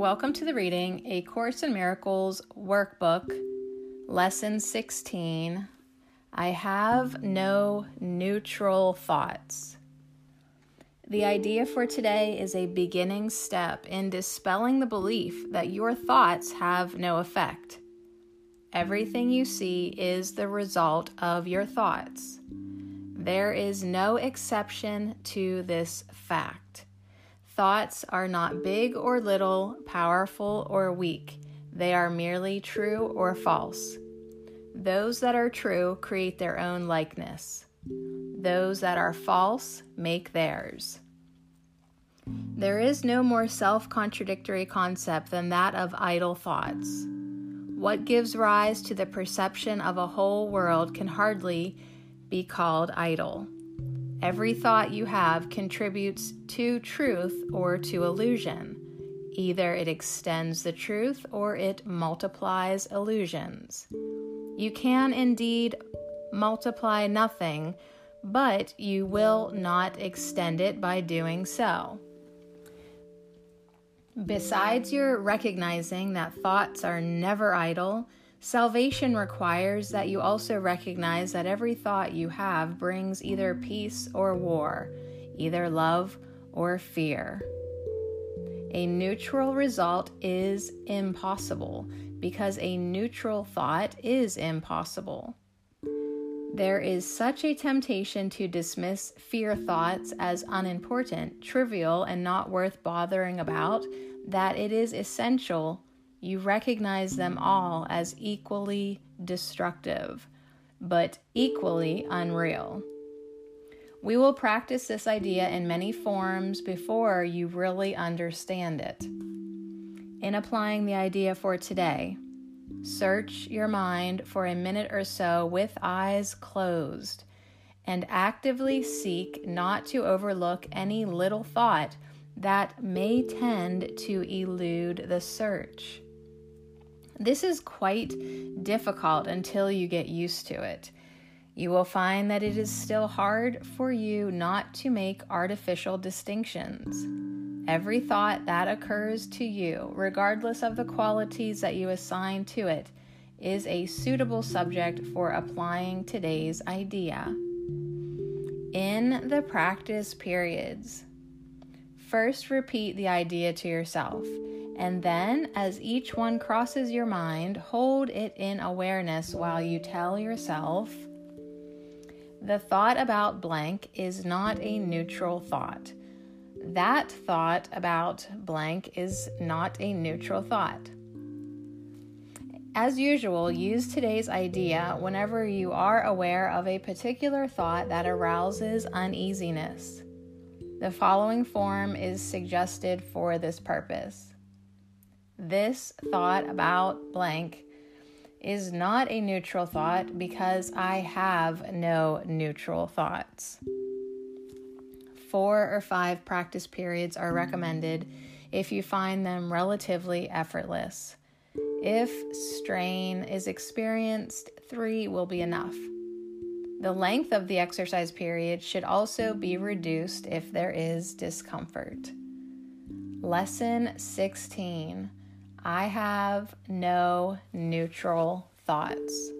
Welcome to the reading A Course in Miracles workbook, lesson 16. I have no neutral thoughts. The idea for today is a beginning step in dispelling the belief that your thoughts have no effect. Everything you see is the result of your thoughts. There is no exception to this fact. Thoughts are not big or little, powerful or weak. They are merely true or false. Those that are true create their own likeness. Those that are false make theirs. There is no more self contradictory concept than that of idle thoughts. What gives rise to the perception of a whole world can hardly be called idle. Every thought you have contributes to truth or to illusion. Either it extends the truth or it multiplies illusions. You can indeed multiply nothing, but you will not extend it by doing so. Besides your recognizing that thoughts are never idle, Salvation requires that you also recognize that every thought you have brings either peace or war, either love or fear. A neutral result is impossible because a neutral thought is impossible. There is such a temptation to dismiss fear thoughts as unimportant, trivial, and not worth bothering about that it is essential you recognize them all as equally destructive, but equally unreal. We will practice this idea in many forms before you really understand it. In applying the idea for today, search your mind for a minute or so with eyes closed and actively seek not to overlook any little thought that may tend to elude the search. This is quite difficult until you get used to it. You will find that it is still hard for you not to make artificial distinctions. Every thought that occurs to you, regardless of the qualities that you assign to it, is a suitable subject for applying today's idea. In the practice periods, first repeat the idea to yourself and then, as each one crosses your mind, hold it in awareness while you tell yourself the thought about blank is not a neutral thought. That thought about blank is not a neutral thought. As usual, use today's idea whenever you are aware of a particular thought that arouses uneasiness. The following form is suggested for this purpose. This thought about blank is not a neutral thought because I have no neutral thoughts. Four or five practice periods are recommended if you find them relatively effortless. If strain is experienced, three will be enough. The length of the exercise period should also be reduced if there is discomfort. Lesson 16 I have no neutral thoughts.